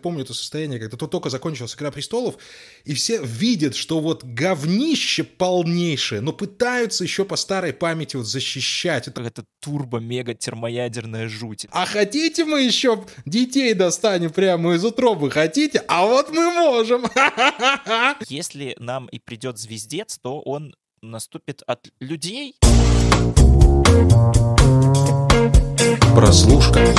помню это состояние, когда тут только закончилась «Игра престолов», и все видят, что вот говнище полнейшее, но пытаются еще по старой памяти вот защищать. Это, это турбо-мега-термоядерная жуть. А хотите мы еще детей достанем прямо из утробы? Хотите? А вот мы можем! Если нам и придет звездец, то он наступит от людей. Прослушка.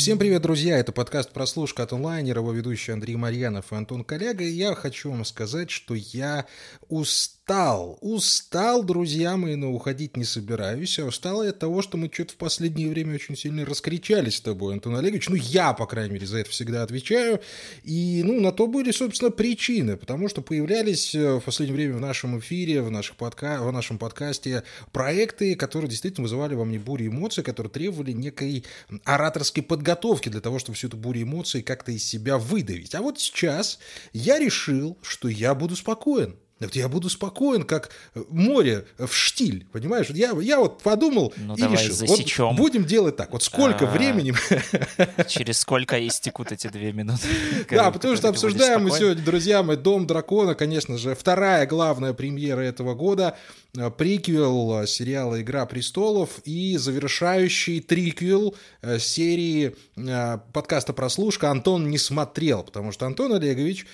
Всем привет, друзья! Это подкаст «Прослушка» от онлайнера, его ведущий Андрей Марьянов и Антон Коллега. И я хочу вам сказать, что я устал устал. Друзья мои, но уходить не собираюсь. А устал я от того, что мы что-то в последнее время очень сильно раскричались с тобой, Антон Олегович. Ну, я, по крайней мере, за это всегда отвечаю. И, ну, на то были, собственно, причины. Потому что появлялись э, в последнее время в нашем эфире, в, наших подка... в нашем подкасте проекты, которые действительно вызывали во мне бурю эмоций, которые требовали некой ораторской подготовки для того, чтобы всю эту бурю эмоций как-то из себя выдавить. А вот сейчас я решил, что я буду спокоен. Вот я буду спокоен, как море в штиль, понимаешь? Я, я вот подумал ну, и решил, засечем. вот будем делать так. Вот сколько а, времени... Через сколько истекут эти две минуты? Да, потому что обсуждаем мы сегодня, друзья мои, «Дом дракона», конечно же, вторая главная премьера этого года, э, приквел сериала «Игра престолов» и завершающий триквел э, серии э, подкаста «Прослушка» Антон не смотрел, потому что Антон Олегович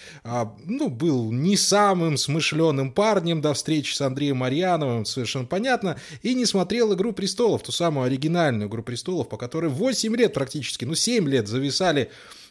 ну, был не самым смышленым парнем до встречи с Андреем Марьяновым, совершенно понятно, и не смотрел «Игру престолов», ту самую оригинальную «Игру престолов», по которой 8 лет практически, ну 7 лет зависали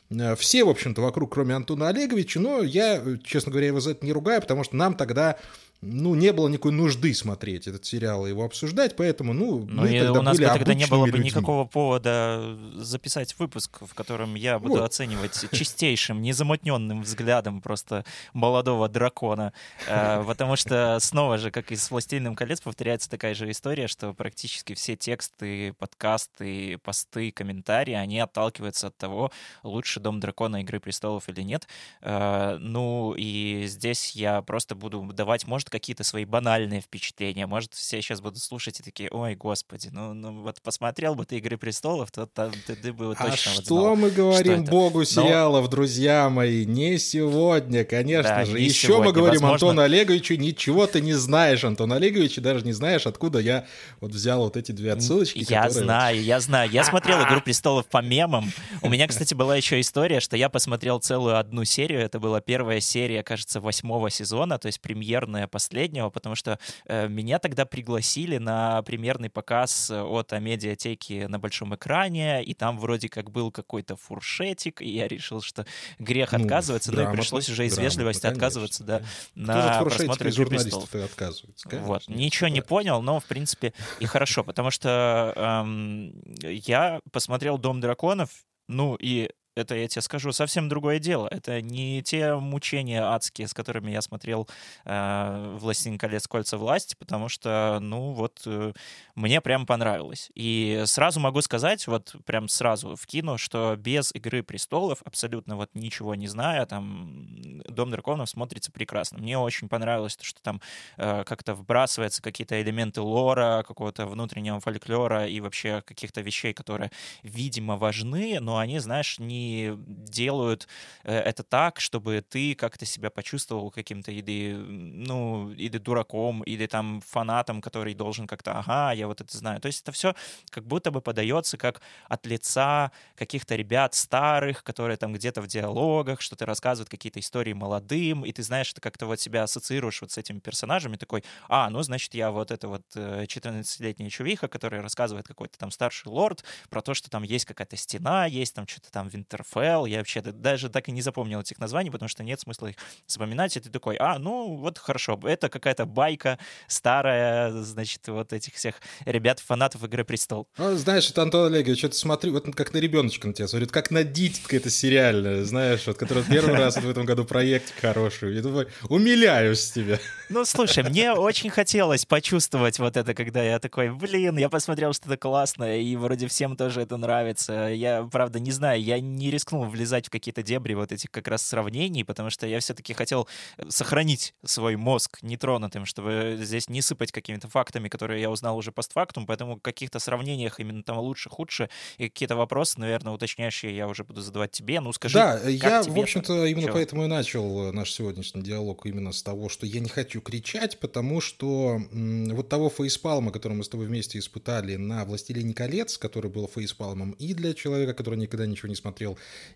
э, все, в общем-то, вокруг, кроме Антона Олеговича, но я, честно говоря, его за это не ругаю, потому что нам тогда ну, не было никакой нужды смотреть этот сериал и его обсуждать, поэтому, ну, ну мы тогда у нас были бы тогда не было бы людьми. никакого повода записать выпуск, в котором я буду вот. оценивать чистейшим, незамутненным взглядом просто молодого дракона, э, потому что снова же, как и с «Властелином колец», повторяется такая же история, что практически все тексты, подкасты, посты, комментарии, они отталкиваются от того, лучше «Дом дракона» «Игры престолов» или нет. Э, ну, и здесь я просто буду давать, может, какие-то свои банальные впечатления. Может, все сейчас будут слушать и такие, ой, господи, ну, ну вот посмотрел бы ты «Игры престолов», то там ты, ты бы точно А вот что знал, мы говорим что богу сериалов, Но... друзья мои? Не сегодня, конечно да, же. Еще сегодня. мы говорим Возможно... Антону Олеговичу, ничего ты не знаешь, Антон Олегович, и даже не знаешь, откуда я вот взял вот эти две отсылочки. Я которые... знаю, я знаю. Я смотрел «Игру престолов» по мемам. У меня, кстати, была еще история, что я посмотрел целую одну серию. Это была первая серия, кажется, восьмого сезона, то есть премьерная последнего, потому что э, меня тогда пригласили на премьерный показ от Амедиатеки на большом экране, и там вроде как был какой-то фуршетик, и я решил, что грех ну, отказываться, но и пришлось уже из вежливости конечно, отказываться да, на просмотр «Игры престолов». отказывается, конечно, вот. Ничего да. не понял, но, в принципе, и хорошо, потому что эм, я посмотрел «Дом драконов», ну и это, я тебе скажу, совсем другое дело. Это не те мучения адские, с которыми я смотрел э, «Властелин колец. Кольца власти», потому что, ну, вот, э, мне прям понравилось. И сразу могу сказать, вот прям сразу вкину, что без «Игры престолов», абсолютно вот ничего не зная, там, «Дом драконов» смотрится прекрасно. Мне очень понравилось, что там э, как-то вбрасываются какие-то элементы лора, какого-то внутреннего фольклора и вообще каких-то вещей, которые, видимо, важны, но они, знаешь, не делают э, это так, чтобы ты как-то себя почувствовал каким-то или, ну, или дураком, или там фанатом, который должен как-то, ага, я вот это знаю. То есть это все как будто бы подается как от лица каких-то ребят старых, которые там где-то в диалогах что-то рассказывают, какие-то истории молодым, и ты знаешь, ты как-то вот себя ассоциируешь вот с этими персонажами, такой, а, ну, значит, я вот это вот 14-летняя э, чувиха, которая рассказывает какой-то там старший лорд про то, что там есть какая-то стена, есть там что-то там винтер Интерфел, я вообще даже так и не запомнил этих названий, потому что нет смысла их запоминать, и ты такой, а, ну, вот хорошо, это какая-то байка старая, значит, вот этих всех ребят, фанатов «Игры престол». Ну, знаешь, это Антон Олегович, что-то смотри, вот как на ребеночка на тебя смотрит, как на дитятка это сериальная, знаешь, вот, которая первый раз в этом году проект хороший. Я думаю, умиляюсь тебя. Ну, слушай, мне очень хотелось почувствовать вот это, когда я такой, блин, я посмотрел что-то классное, и вроде всем тоже это нравится. Я, правда, не знаю, я не не рискнул влезать в какие-то дебри вот этих как раз сравнений, потому что я все-таки хотел э, сохранить свой мозг нетронутым, чтобы здесь не сыпать какими-то фактами, которые я узнал уже постфактум, поэтому в каких-то сравнениях именно там лучше, худше, и какие-то вопросы, наверное, уточняющие я уже буду задавать тебе. Ну, скажи, Да, я, в общем-то, именно Чё? поэтому и начал наш сегодняшний диалог именно с того, что я не хочу кричать, потому что вот того фейспалма, который мы с тобой вместе испытали на «Властелине колец», который был фейспалмом и для человека, который никогда ничего не смотрел,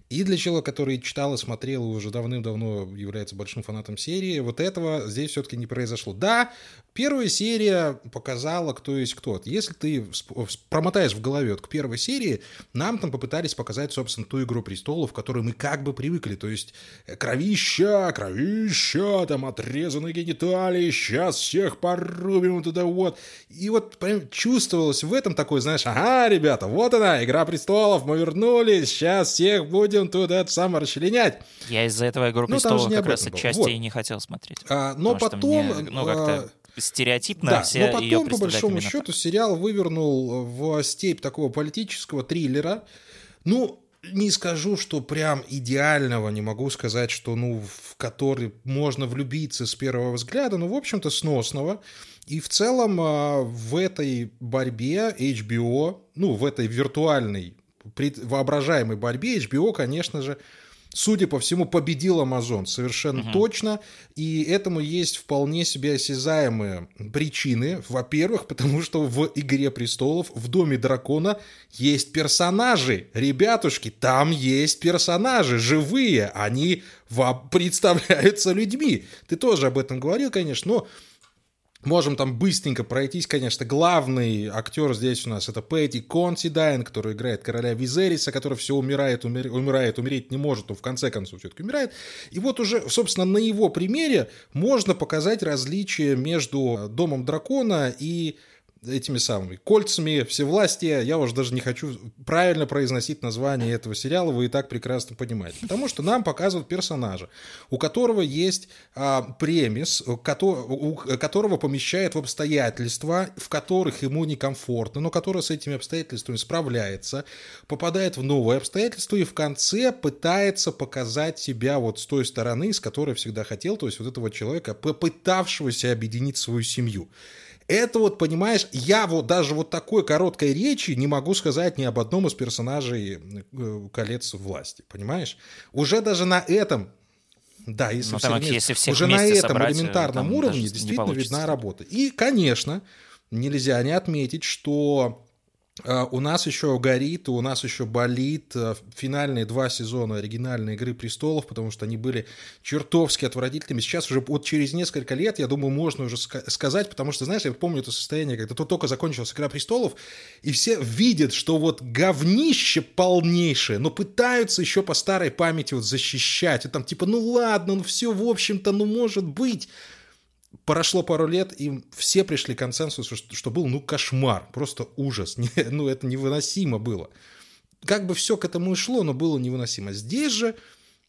и для человека, который читал и смотрел уже давным-давно является большим фанатом серии, вот этого здесь все-таки не произошло. Да, первая серия показала, кто есть кто. Если ты промотаешь в голове вот к первой серии, нам там попытались показать, собственно, ту «Игру престолов», к которой мы как бы привыкли. То есть э, кровища, кровища, там отрезанные гениталии, сейчас всех порубим это вот. И вот прям чувствовалось в этом такое, знаешь, ага, ребята, вот она, «Игра престолов», мы вернулись, сейчас всех будем туда само расчленять. Я из-за этого «Игру ну, престолов» как раз отчасти вот. и не хотел смотреть. А, но потом... Мне, ну, как-то а, стереотипно да, все но потом, по большому счету, сериал вывернул в степь такого политического триллера. Ну, не скажу, что прям идеального, не могу сказать, что, ну, в который можно влюбиться с первого взгляда, но, в общем-то, сносного. И в целом а, в этой борьбе HBO, ну, в этой виртуальной, воображаемой борьбе HBO, конечно же, судя по всему, победил Amazon совершенно угу. точно. И этому есть вполне себе осязаемые причины. Во-первых, потому что в «Игре престолов» в «Доме дракона» есть персонажи. Ребятушки, там есть персонажи живые. Они представляются людьми. Ты тоже об этом говорил, конечно, но Можем там быстренько пройтись, конечно. Главный актер здесь у нас это Пэти Консидайн, который играет короля Визериса, который все умирает, умер, умирает, умереть не может, но в конце концов все-таки умирает. И вот уже, собственно, на его примере можно показать различия между Домом Дракона и этими самыми кольцами всевластия. Я уже даже не хочу правильно произносить название этого сериала, вы и так прекрасно понимаете. Потому что нам показывают персонажа, у которого есть а, премис, у которого помещает в обстоятельства, в которых ему некомфортно, но который с этими обстоятельствами справляется, попадает в новые обстоятельства и в конце пытается показать себя вот с той стороны, с которой всегда хотел, то есть вот этого человека, попытавшегося объединить свою семью. Это вот, понимаешь, я вот даже вот такой короткой речи не могу сказать ни об одном из персонажей э, «Колец власти», понимаешь? Уже даже на этом да, если, ну, все там, если всех уже на этом собрать, э, элементарном уровне действительно видна работа. И, конечно, нельзя не отметить, что у нас еще горит, у нас еще болит э, финальные два сезона оригинальной «Игры престолов», потому что они были чертовски отвратительными. Сейчас уже вот через несколько лет, я думаю, можно уже сказать, потому что, знаешь, я помню это состояние, когда тут только закончилась «Игра престолов», и все видят, что вот говнище полнейшее, но пытаются еще по старой памяти вот защищать. И там типа, ну ладно, ну все, в общем-то, ну может быть прошло пару лет, и все пришли к консенсусу, что, что был, ну, кошмар, просто ужас. Ну, это невыносимо было. Как бы все к этому и шло, но было невыносимо. Здесь же,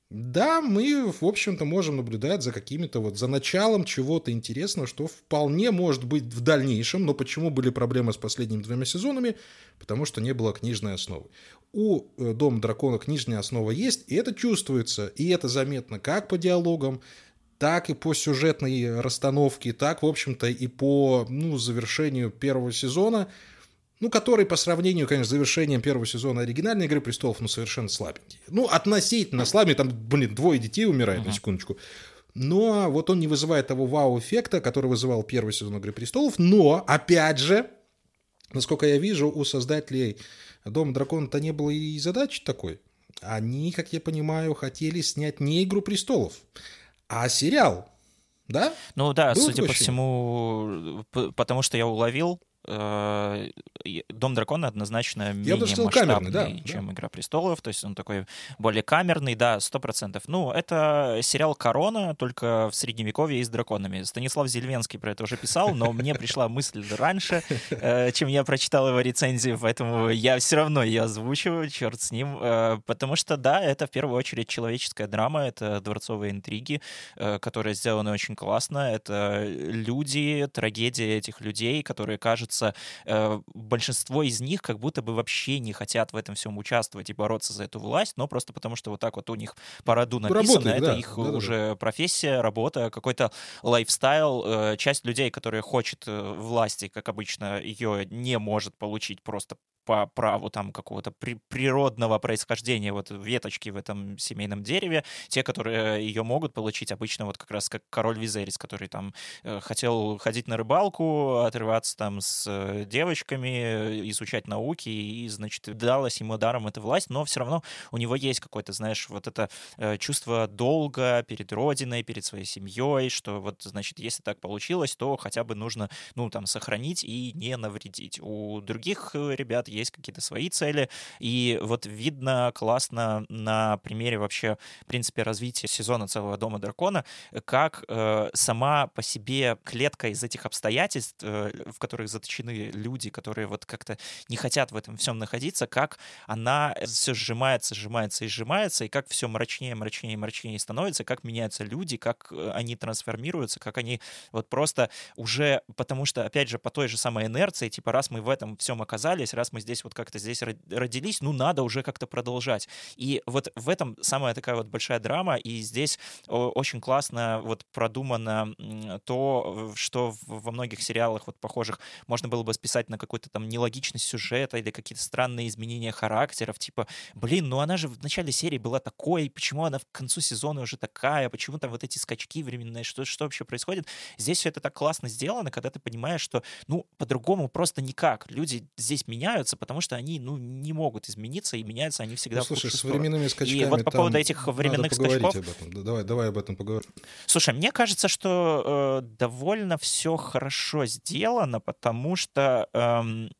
да, мы, в общем-то, можем наблюдать за какими-то вот, за началом чего-то интересного, что вполне может быть в дальнейшем, но почему были проблемы с последними двумя сезонами? Потому что не было книжной основы. У э, Дома Дракона книжная основа есть, и это чувствуется, и это заметно как по диалогам, так и по сюжетной расстановке, так, в общем-то, и по ну, завершению первого сезона, ну, который по сравнению, конечно, с завершением первого сезона оригинальной «Игры престолов», ну, совершенно слабенький. Ну, относительно слабенький, там, блин, двое детей умирает, uh-huh. на секундочку. Но вот он не вызывает того вау-эффекта, который вызывал первый сезон «Игры престолов», но, опять же, насколько я вижу, у создателей «Дома дракона»-то не было и задачи такой. Они, как я понимаю, хотели снять не «Игру престолов», а сериал, да? Ну да, Был судя по всему, потому что я уловил, Дом дракона однозначно Я менее сказал, масштабный, да, чем да. Игра престолов. То есть он такой более камерный, да, сто процентов. Ну, это сериал Корона, только в средневековье и с драконами. Станислав Зельвенский про это уже писал, но мне пришла мысль раньше, э, чем я прочитал его рецензию, поэтому я все равно ее озвучиваю, черт с ним. Э, потому что, да, это в первую очередь человеческая драма, это дворцовые интриги, которые сделаны очень классно. Это люди, трагедия этих людей, которые кажутся кажется, э, большинство из них как будто бы вообще не хотят в этом всем участвовать и бороться за эту власть, но просто потому что вот так вот у них по роду написано, Работает, это да. их да, уже да. профессия, работа, какой-то лайфстайл. Э, часть людей, которые хочет э, власти, как обычно, ее не может получить просто по праву там какого-то при природного происхождения вот веточки в этом семейном дереве, те, которые ее могут получить, обычно вот как раз как король Визерис, который там хотел ходить на рыбалку, отрываться там с э, девочками, изучать науки, и, значит, далась ему даром эта власть, но все равно у него есть какое-то, знаешь, вот это э, чувство долга перед родиной, перед своей семьей, что вот, значит, если так получилось, то хотя бы нужно, ну, там, сохранить и не навредить. У других ребят есть какие-то свои цели, и вот видно классно на примере вообще, в принципе, развития сезона целого Дома Дракона, как э, сама по себе клетка из этих обстоятельств, э, в которых заточены люди, которые вот как-то не хотят в этом всем находиться, как она все сжимается, сжимается и сжимается, и как все мрачнее, мрачнее, мрачнее становится, как меняются люди, как э, они трансформируются, как они вот просто уже, потому что, опять же, по той же самой инерции, типа, раз мы в этом всем оказались, раз мы здесь вот как-то здесь родились, ну, надо уже как-то продолжать. И вот в этом самая такая вот большая драма, и здесь очень классно вот продумано то, что во многих сериалах вот похожих можно было бы списать на какую-то там нелогичность сюжета или какие-то странные изменения характеров, типа, блин, ну она же в начале серии была такой, почему она в концу сезона уже такая, почему там вот эти скачки временные, что, что вообще происходит? Здесь все это так классно сделано, когда ты понимаешь, что, ну, по-другому просто никак. Люди здесь меняются, потому что они, ну, не могут измениться, и меняются они всегда ну, слушай, с временными скачками И вот по поводу этих временных скачков... об этом. Давай, давай об этом поговорим. Слушай, мне кажется, что э, довольно все хорошо сделано, потому что эм,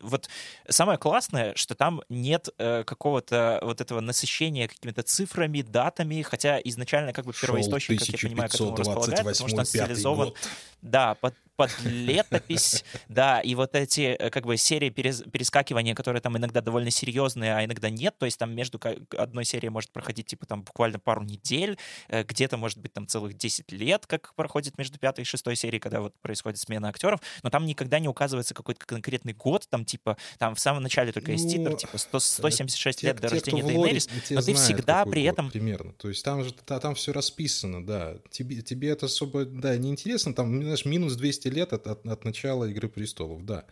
вот самое классное, что там нет э, какого-то вот этого насыщения какими-то цифрами, датами, хотя изначально как бы первоисточник, как я понимаю, к этому располагает, потому что он стилизован, год. да, под, под летопись, да, и вот эти э, как бы серии перескакивания, которые там иногда довольно серьезные, а иногда нет, то есть там между одной серией может проходить типа там буквально пару недель, э, где-то может быть там целых 10 лет, как проходит между пятой и шестой серией, когда вот происходит смена актеров, но там никогда не указывается какой-то конкретный год, там типа там в самом начале только есть титр, ну, типа 100, 176 те, лет до те, рождения Дейнерис, но ты всегда при этом... Примерно, то есть там же там все расписано, да, тебе, тебе это особо, да, неинтересно, там, знаешь, минус 200 лет от, от, от начала Игры престолов, да.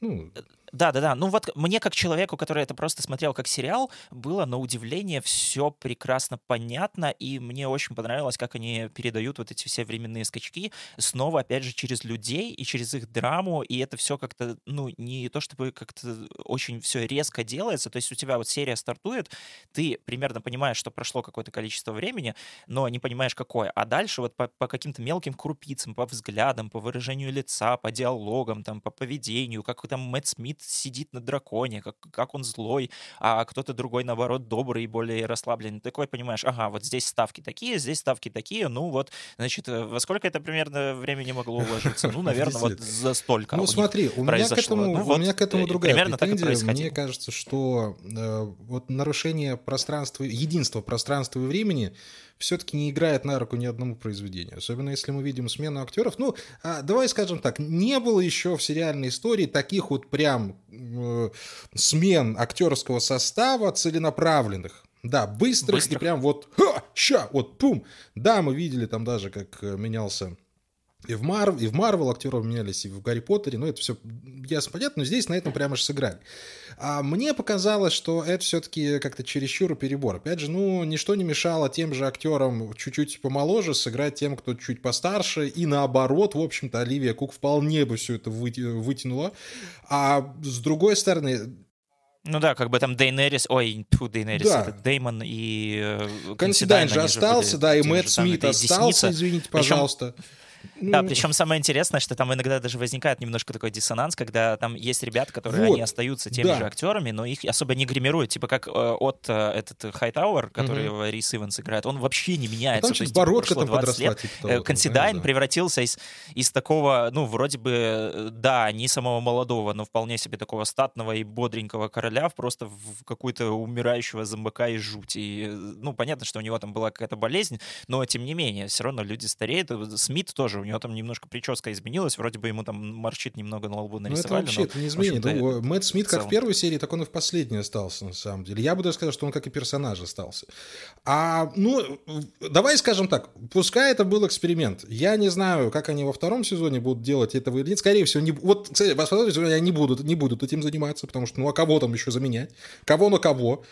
Ну, да, да, да. Ну вот мне как человеку, который это просто смотрел как сериал, было на удивление все прекрасно понятно, и мне очень понравилось, как они передают вот эти все временные скачки снова, опять же, через людей и через их драму, и это все как-то, ну, не то чтобы как-то очень все резко делается, то есть у тебя вот серия стартует, ты примерно понимаешь, что прошло какое-то количество времени, но не понимаешь, какое, а дальше вот по, по каким-то мелким крупицам, по взглядам, по выражению лица, по диалогам, там, по поведению, как там Мэтт Смит сидит на драконе, как, как он злой, а кто-то другой, наоборот, добрый и более расслабленный. Такой понимаешь, ага, вот здесь ставки такие, здесь ставки такие, ну вот, значит, э, во сколько это примерно времени могло уложиться? Ну, наверное, вот за столько Ну, смотри, у меня, к этому, ну, у меня к этому другая примерно претензия. Мне кажется, что э, вот нарушение пространства, единства пространства и времени все-таки не играет на руку ни одному произведению. Особенно если мы видим смену актеров. Ну, а, давай скажем так, не было еще в сериальной истории таких вот прям э, смен актерского состава целенаправленных. Да, быстрых, быстрых. и прям вот, ха, ща, вот, пум. Да, мы видели там даже, как э, менялся и в, Марв, и в Марвел актеров менялись, и в Гарри Поттере, ну, это все ясно понятно, но здесь на этом прямо же сыграли. А мне показалось, что это все-таки как-то чересчур перебор. Опять же, ну, ничто не мешало тем же актерам чуть-чуть помоложе сыграть тем, кто чуть постарше, и наоборот, в общем-то, Оливия Кук вполне бы все это вытянула. А с другой стороны, ну да, как бы там Дейнерис, ой, тьфу, Дейнерис, да. это Деймон и э, Консидайн же остался, да, и Мэтт Смит остался, извините, пожалуйста. Причем да, ну, причем самое интересное, что там иногда даже возникает немножко такой диссонанс, когда там есть ребята, которые вот, они остаются теми да. же актерами, но их особо не гримируют. Типа как э, от э, этот Хайтауэр, который угу. Рис Иванс играет, он вообще не меняется. А там То есть, типа, бородка там подросла. Лет. Типа того, Консидайн да. превратился из, из такого, ну, вроде бы, э, да, не самого молодого, но вполне себе такого статного и бодренького короля в просто в какую-то умирающего зомбака и жуть. И, ну, понятно, что у него там была какая-то болезнь, но тем не менее, все равно люди стареют. Смит тоже него там немножко прическа изменилась, вроде бы ему там морщит немного на лбу нарисовали. Ну, это вообще это не изменит. Ну, Мэтт Смит как в первой серии, так он и в последней остался, на самом деле. Я бы даже сказал, что он как и персонаж остался. А, ну, давай скажем так, пускай это был эксперимент. Я не знаю, как они во втором сезоне будут делать этого или нет. Скорее всего, не, вот, кстати, во втором сезоне они будут, не будут этим заниматься, потому что, ну, а кого там еще заменять? Кого на кого?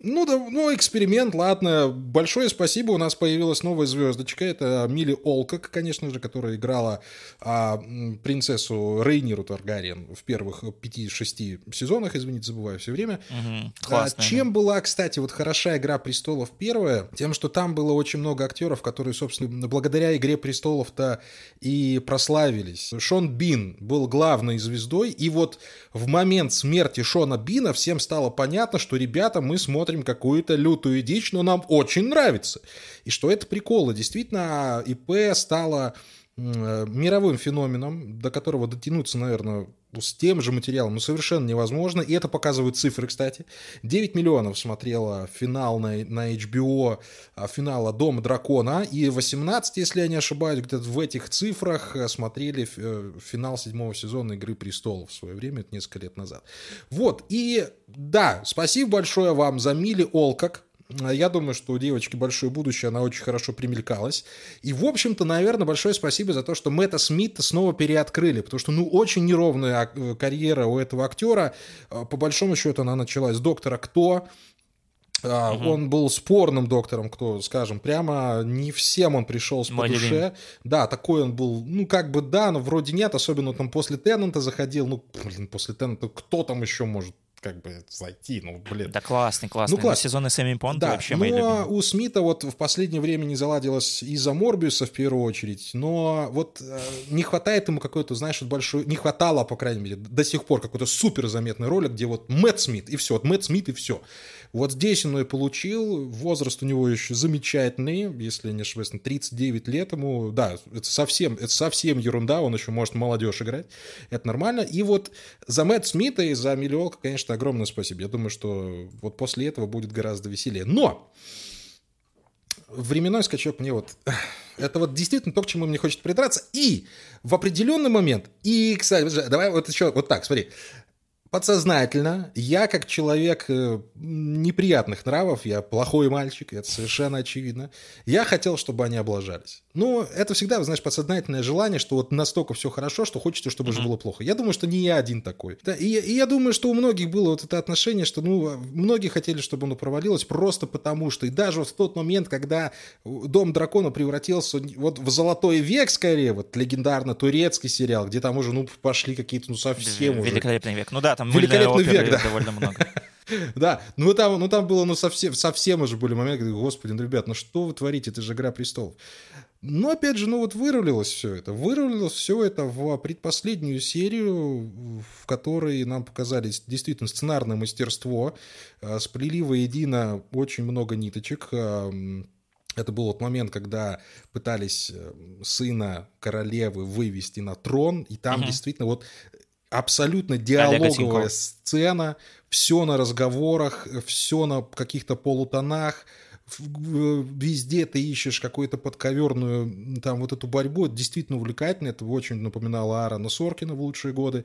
Ну, да, ну, эксперимент, ладно. Большое спасибо, у нас появилась новая звездочка. Это Мили Олкок, конечно же, которая играла а, принцессу Рейниру Таргариен в первых 5-6 сезонах, извините, забываю все время. Угу, а, чем была, кстати, вот хороша «Игра престолов» первая? Тем, что там было очень много актеров, которые, собственно, благодаря «Игре престолов»-то и прославились. Шон Бин был главной звездой, и вот в момент смерти Шона Бина всем стало понятно, что, ребята, мы смотрим смотрим какую-то лютую дичь, но нам очень нравится. И что это приколы. Действительно, ИП стало мировым феноменом, до которого дотянуться, наверное, с тем же материалом, ну, совершенно невозможно. И это показывают цифры, кстати. 9 миллионов смотрела финал на, на HBO а, финала «Дома дракона», и 18, если я не ошибаюсь, где-то в этих цифрах э, смотрели э, финал седьмого сезона «Игры престолов» в свое время, это несколько лет назад. Вот, и да, спасибо большое вам за Мили Олкак, я думаю, что у девочки большое будущее, она очень хорошо примелькалась. И, в общем-то, наверное, большое спасибо за то, что Мэтта Смита снова переоткрыли, потому что, ну, очень неровная э, карьера у этого актера. А, по большому счету, она началась с «Доктора Кто», Угу. Он был спорным доктором, кто, скажем, прямо не всем он пришелся по душе. Да, такой он был, ну, как бы да, но вроде нет, особенно там после Теннанта заходил, ну, блин, после Теннанта кто там еще может как бы зайти, ну, блин. Да классный, классный. Ну, класс. сезоны Сэмми Понта да, вообще но мои любимые. у Смита вот в последнее время не заладилось из-за Морбиуса в первую очередь, но вот э, не хватает ему какой-то, знаешь, вот большой, не хватало, по крайней мере, до сих пор какой-то супер заметной роли, где вот Мэтт Смит, и все, вот Мэтт Смит, и все. Вот здесь он и получил, возраст у него еще замечательный, если не ошибаюсь, 39 лет ему, да, это совсем, это совсем ерунда, он еще может молодежь играть, это нормально. И вот за Мэтт Смита и за Миллиолка, конечно, огромное спасибо. Я думаю, что вот после этого будет гораздо веселее. Но временной скачок мне вот... Это вот действительно то, к чему мне хочется придраться. И в определенный момент... И, кстати, давай вот еще вот так, смотри подсознательно я как человек э, неприятных нравов, я плохой мальчик, это совершенно очевидно, я хотел, чтобы они облажались. Ну, это всегда, знаешь, подсознательное желание, что вот настолько все хорошо, что хочется, чтобы же было плохо. Я думаю, что не я один такой. Да, и, и я думаю, что у многих было вот это отношение, что, ну, многие хотели, чтобы оно провалилось просто потому, что и даже вот в тот момент, когда Дом дракона превратился вот в золотой век, скорее, вот легендарно турецкий сериал, где там уже, ну, пошли какие-то, ну, совсем Великолепный уже... век. Ну да, там Великолепный век, да. довольно много. Да, ну там, ну там было ну совсем, совсем уже были моменты, господи, ну, ребят, ну что вы творите, это же «Игра престолов». Но опять же, ну вот вырулилось все это. Вырулилось все это в предпоследнюю серию, в которой нам показали действительно сценарное мастерство. А, сплели воедино очень много ниточек. Это был вот момент, когда пытались э, сына королевы вывести на трон, и там угу. действительно вот абсолютно диалоговая сцена, все на разговорах, все на каких-то полутонах, везде ты ищешь какую-то подковерную там вот эту борьбу, это действительно увлекательно, это очень напоминало Аарона Соркина в лучшие годы.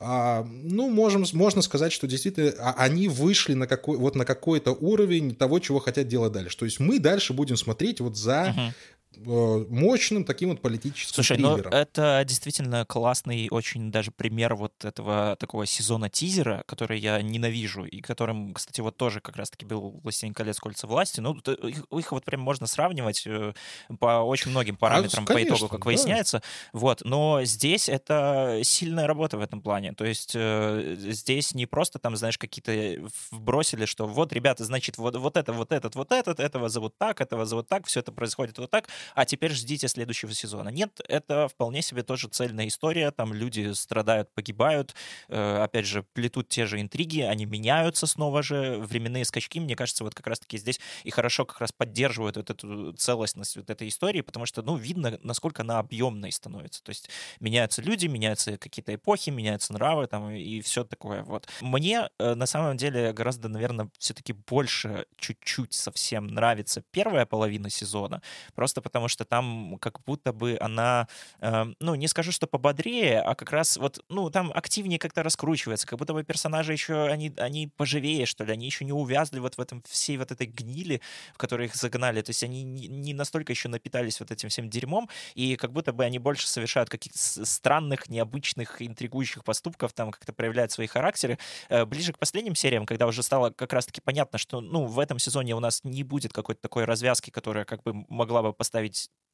А, ну, можем, можно сказать, что действительно а, они вышли на, какой, вот на какой-то уровень того, чего хотят делать дальше. То есть мы дальше будем смотреть вот за uh-huh. Э, мощным таким вот политическим Слушай, ну это действительно классный очень даже пример вот этого такого сезона тизера, который я ненавижу, и которым, кстати, вот тоже как раз-таки был «Властелин колец. Кольца власти». Ну, их, их вот прям можно сравнивать э, по очень многим параметрам а, конечно, по итогу, как да. выясняется. Вот, но здесь это сильная работа в этом плане. То есть э, здесь не просто там, знаешь, какие-то вбросили, что вот, ребята, значит, вот, вот это, вот этот, вот этот, этого зовут так, этого зовут так, все это происходит вот так, а теперь ждите следующего сезона. Нет, это вполне себе тоже цельная история, там люди страдают, погибают, э, опять же, плетут те же интриги, они меняются снова же, временные скачки, мне кажется, вот как раз-таки здесь и хорошо как раз поддерживают вот эту целостность вот этой истории, потому что, ну, видно, насколько она объемной становится, то есть меняются люди, меняются какие-то эпохи, меняются нравы там и все такое, вот. Мне э, на самом деле гораздо, наверное, все-таки больше чуть-чуть совсем нравится первая половина сезона, просто потому что там как будто бы она, э, ну, не скажу, что пободрее, а как раз вот, ну, там активнее как-то раскручивается, как будто бы персонажи еще, они, они поживее, что ли, они еще не увязли вот в этом, всей вот этой гнили, в которой их загнали, то есть они не, настолько еще напитались вот этим всем дерьмом, и как будто бы они больше совершают каких-то странных, необычных, интригующих поступков, там как-то проявляют свои характеры. Э, ближе к последним сериям, когда уже стало как раз-таки понятно, что, ну, в этом сезоне у нас не будет какой-то такой развязки, которая как бы могла бы поставить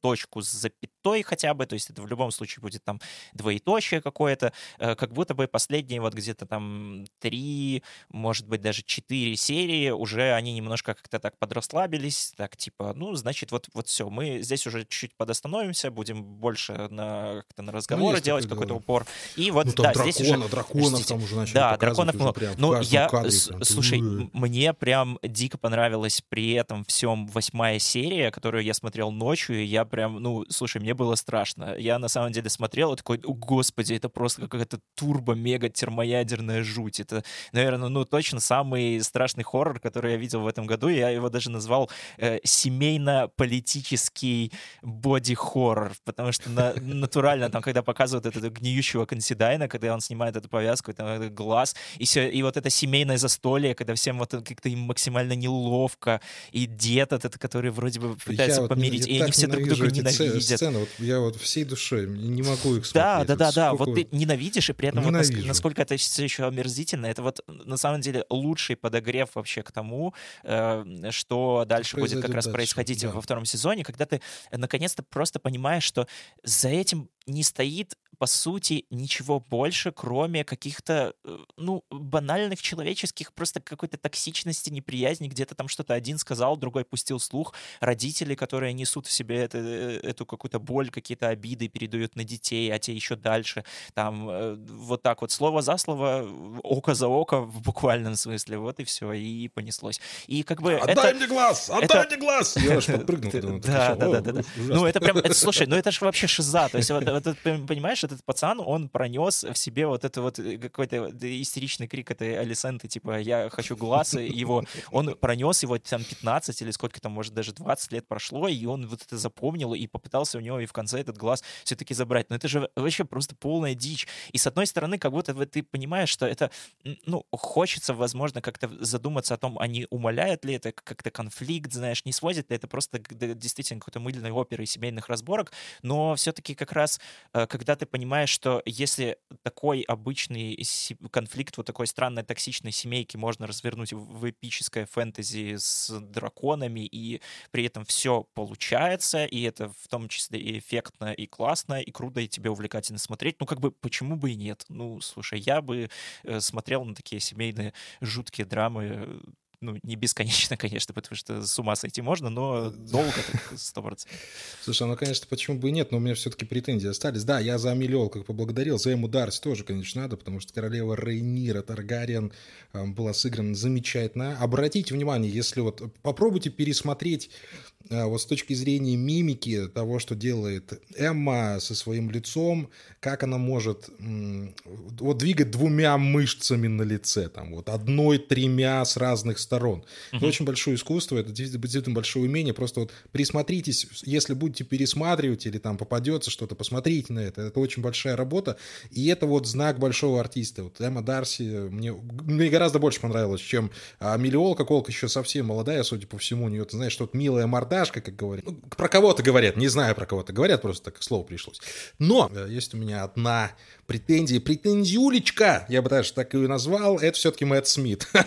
точку с запятой хотя бы, то есть это в любом случае будет там двоеточие какое-то, э, как будто бы последние вот где-то там три, может быть, даже четыре серии, уже они немножко как-то так подрасслабились, так типа, ну, значит, вот, вот все, мы здесь уже чуть-чуть подостановимся, будем больше на, как-то на ну, разговоры ну, делать какой-то да. упор. И вот, ну, да, дракона, здесь уже... драконов там уже начали Да, драконов много. Ну, я, кадре, прям, слушай, мне прям дико понравилась при этом всем восьмая серия, которую я смотрел ночью, и я прям, ну, слушай, мне было страшно. Я на самом деле смотрел и такой, господи, это просто какая-то турбо-мега-термоядерная жуть. Это, наверное, ну, точно самый страшный хоррор, который я видел в этом году. Я его даже назвал э, семейно-политический боди-хоррор, потому что на, натурально там, когда показывают этого гниющего консидайна, когда он снимает эту повязку, там этот глаз, и, все, и вот это семейное застолье, когда всем вот как-то им максимально неловко, и дед этот, который вроде бы пытается я помирить, вот, и они все друг друга ненавидят. Сцены, вот я вот всей душой не могу их смотреть. Да, да, да, да, вот ты ненавидишь, и при этом вот насколько это все еще омерзительно, это вот на самом деле лучший подогрев вообще к тому, э, что дальше будет как раз дальше. происходить да. во втором сезоне, когда ты наконец-то просто понимаешь, что за этим не стоит, по сути, ничего больше, кроме каких-то, э, ну, банальных человеческих, просто какой-то токсичности, неприязни, где-то там что-то один сказал, другой пустил слух, родители, которые несут в себе это, э, эту какую-то боль, какие-то обиды передают на детей, а те еще дальше, там, э, вот так вот, слово за слово, око за око, в буквальном смысле, вот и все, и понеслось. И как бы Отдай это, мне глаз! Отдай это... мне глаз! Я аж подпрыгнул, да, да, да. Ну, это прям, слушай, ну это же вообще шиза, то есть вот вот, понимаешь, этот пацан, он пронес в себе вот это вот э, какой-то истеричный крик этой Алисенты, типа, я хочу глаз его. Он пронес его там 15 или сколько там, может, даже 20 лет прошло, и он вот это запомнил и попытался у него и в конце этот глаз все-таки забрать. Но это же вообще просто полная дичь. И с одной стороны, как будто ты понимаешь, что это, ну, хочется, возможно, как-то задуматься о том, а не умаляет ли это как-то конфликт, знаешь, не сводит ли это просто действительно какой-то мыльной оперы и семейных разборок, но все-таки как раз Э, когда ты понимаешь, что если такой обычный конфликт вот такой странной токсичной семейки можно развернуть в эпическое фэнтези с драконами, и при этом все получается, и это в том числе и эффектно, и классно, и круто, и тебе увлекательно смотреть, ну как бы почему бы и нет? Ну, слушай, я бы э, смотрел на такие семейные жуткие драмы ну, не бесконечно, конечно, потому что с ума сойти можно, но долго, сто процентов. Слушай, ну, конечно, почему бы и нет, но у меня все-таки претензии остались. Да, я за Амелиол как поблагодарил, за Эму Дарси тоже, конечно, надо, потому что королева Рейнира Таргариен э, была сыграна замечательно. Обратите внимание, если вот попробуйте пересмотреть а, вот с точки зрения мимики того, что делает Эмма со своим лицом, как она может вот двигать двумя мышцами на лице, там вот одной, тремя с разных сторон. Uh-huh. Это очень большое искусство, это действительно большое умение. Просто вот присмотритесь, если будете пересматривать или там попадется что-то, посмотрите на это. Это очень большая работа, и это вот знак большого артиста. Вот Эмма Дарси мне, мне гораздо больше понравилось, чем а, Миллиол, как еще совсем молодая, судя по всему, у нее, ты знаешь, что-то милая морда мордашка, как говорят. Ну, про кого-то говорят, не знаю, про кого-то говорят, просто так слово пришлось. Но э, есть у меня одна претензия, претензиулечка, я бы даже так и назвал, это все-таки Мэтт Смит.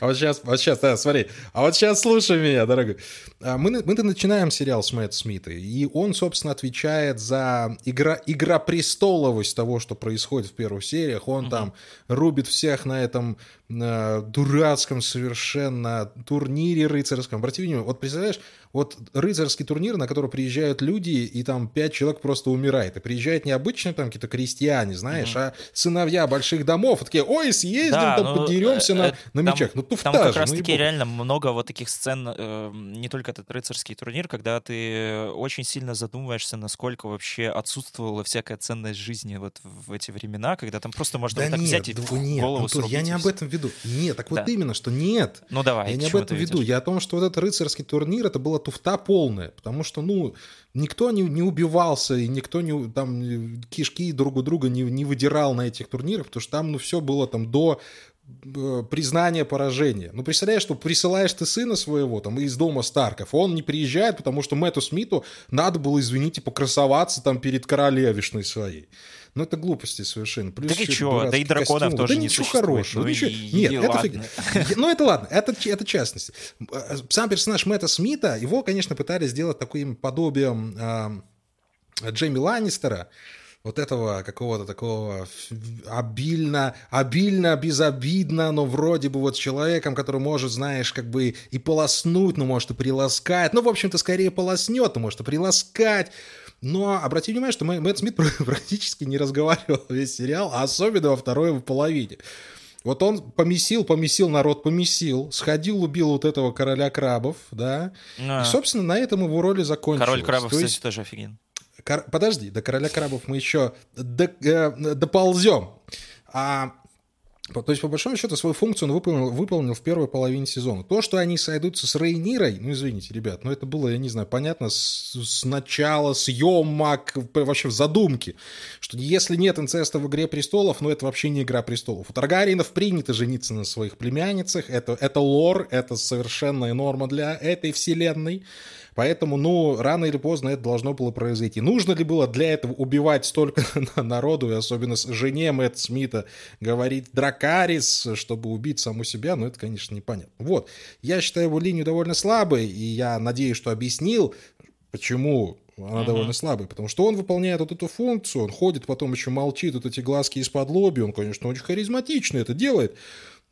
А вот сейчас, вот сейчас, да, смотри, а вот сейчас слушай меня, дорогой. А мы, мы начинаем сериал с Мэтт Смита, и он, собственно, отвечает за игра, игра престоловость того, что происходит в первых сериях. Он там рубит всех на этом дурацком совершенно турнире рыцарском. Внимание, вот представляешь, вот рыцарский турнир, на который приезжают люди, и там пять человек просто умирает. И приезжают не обычные там какие-то крестьяне, знаешь, mm-hmm. а сыновья больших домов. Такие, ой, съездим, да, там ну, подеремся э, на, на мечах. Ну, туфта Там как раз-таки ну, реально много вот таких сцен, э, не только этот рыцарский турнир, когда ты очень сильно задумываешься, насколько вообще отсутствовала всякая ценность жизни вот в эти времена, когда там просто можно да вот так нет, взять и да, нет, голову Антон, Я не об этом веду. Нет, так вот да. именно, что нет. Ну давай. Я не об этом веду. Я о том, что вот этот рыцарский турнир, это была туфта полная. Потому что, ну, никто не, не убивался, и никто не, там кишки друг у друга не, не выдирал на этих турнирах, потому что там, ну, все было там до Э, признание поражения. Ну, представляешь, что присылаешь ты сына своего там из дома Старков, он не приезжает, потому что Мэтту Смиту надо было, извините, покрасоваться там перед королевишной своей. Ну, это глупости совершенно. Плюс так и что? Да и драконов костюм. тоже да не ничего хорошего. Ну, ничего... И... Нет, и это фиг... Ну, это ладно, это, это частности. Э, сам персонаж Мэтта Смита, его, конечно, пытались сделать таким подобием э, Джейми Ланнистера, вот этого какого-то такого обильно, обильно, безобидно, но вроде бы вот человеком, который может, знаешь, как бы и полоснуть, ну, может, и приласкать. Ну, в общем-то, скорее полоснет, ну, может, и приласкать. Но обрати внимание, что Мэтт Смит практически не разговаривал весь сериал, а особенно во второй половине. Вот он помесил, помесил, народ помесил, сходил, убил вот этого короля крабов, да, а. и, собственно, на этом его роли закончилась. Король крабов, То есть... кстати, тоже офиген. Кор... Подожди, до короля крабов мы еще до... э, доползем. А то есть, по большому счету, свою функцию он выполнил, выполнил в первой половине сезона. То, что они сойдутся с Рейнирой, ну, извините, ребят, но это было, я не знаю, понятно с, с начала съемок, вообще в задумке, что если нет инцеста в «Игре престолов», ну, это вообще не «Игра престолов». У Таргариенов принято жениться на своих племянницах, это, это лор, это совершенная норма для этой вселенной. Поэтому, ну, рано или поздно это должно было произойти. Нужно ли было для этого убивать столько народу, и особенно с жене Мэтт Смита, говорить Дракарис, чтобы убить саму себя, ну, это, конечно, непонятно. Вот, я считаю его линию довольно слабой, и я надеюсь, что объяснил, почему она uh-huh. довольно слабая, потому что он выполняет вот эту функцию, он ходит, потом еще молчит, вот эти глазки из-под лоби, он, конечно, очень харизматично это делает,